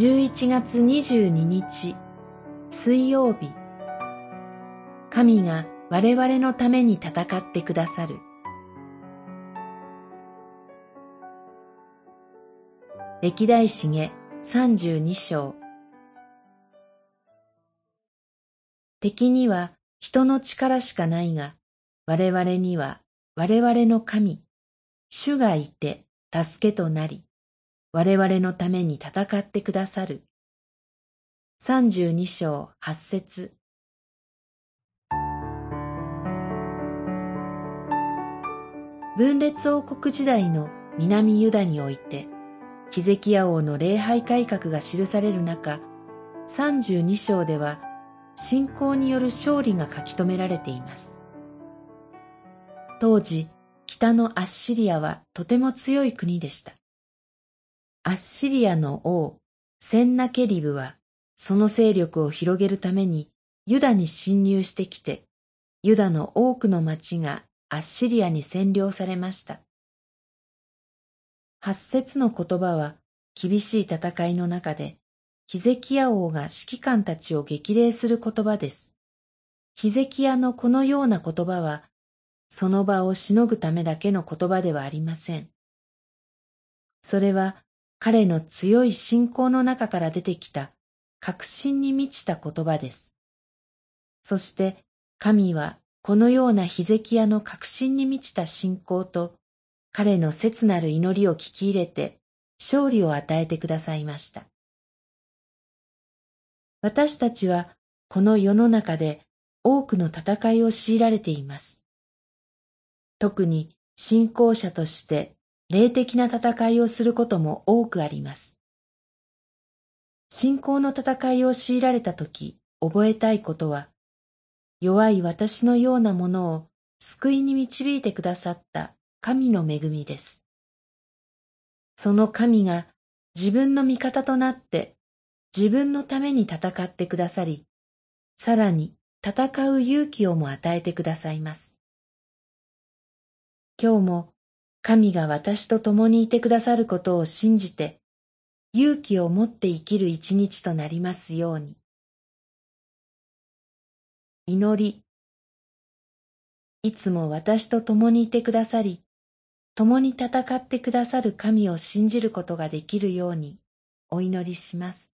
11月22日水曜日。神が我々のために戦ってくださる。歴代史下32章。敵には人の力しかないが、我々には我々の神、主がいて助けとなり、我々のために戦ってくださる。三十二章八節分裂王国時代の南ユダにおいて、ヒゼキヤ王の礼拝改革が記される中、三十二章では信仰による勝利が書き留められています。当時、北のアッシリアはとても強い国でした。アッシリアの王、センナケリブは、その勢力を広げるためにユダに侵入してきて、ユダの多くの町がアッシリアに占領されました。八節の言葉は厳しい戦いの中で、ヒゼキヤ王が指揮官たちを激励する言葉です。ヒゼキヤのこのような言葉は、その場をしのぐためだけの言葉ではありません。それは彼の強い信仰の中から出てきた確信に満ちた言葉です。そして神はこのようなヒゼキヤの確信に満ちた信仰と彼の切なる祈りを聞き入れて勝利を与えてくださいました。私たちはこの世の中で多くの戦いを強いられています。特に信仰者として霊的な戦いをすることも多くあります。信仰の戦いを強いられたとき覚えたいことは、弱い私のようなものを救いに導いてくださった神の恵みです。その神が自分の味方となって自分のために戦ってくださり、さらに戦う勇気をも与えてくださいます。今日も神が私と共にいてくださることを信じて、勇気を持って生きる一日となりますように。祈り。いつも私と共にいてくださり、共に戦ってくださる神を信じることができるようにお祈りします。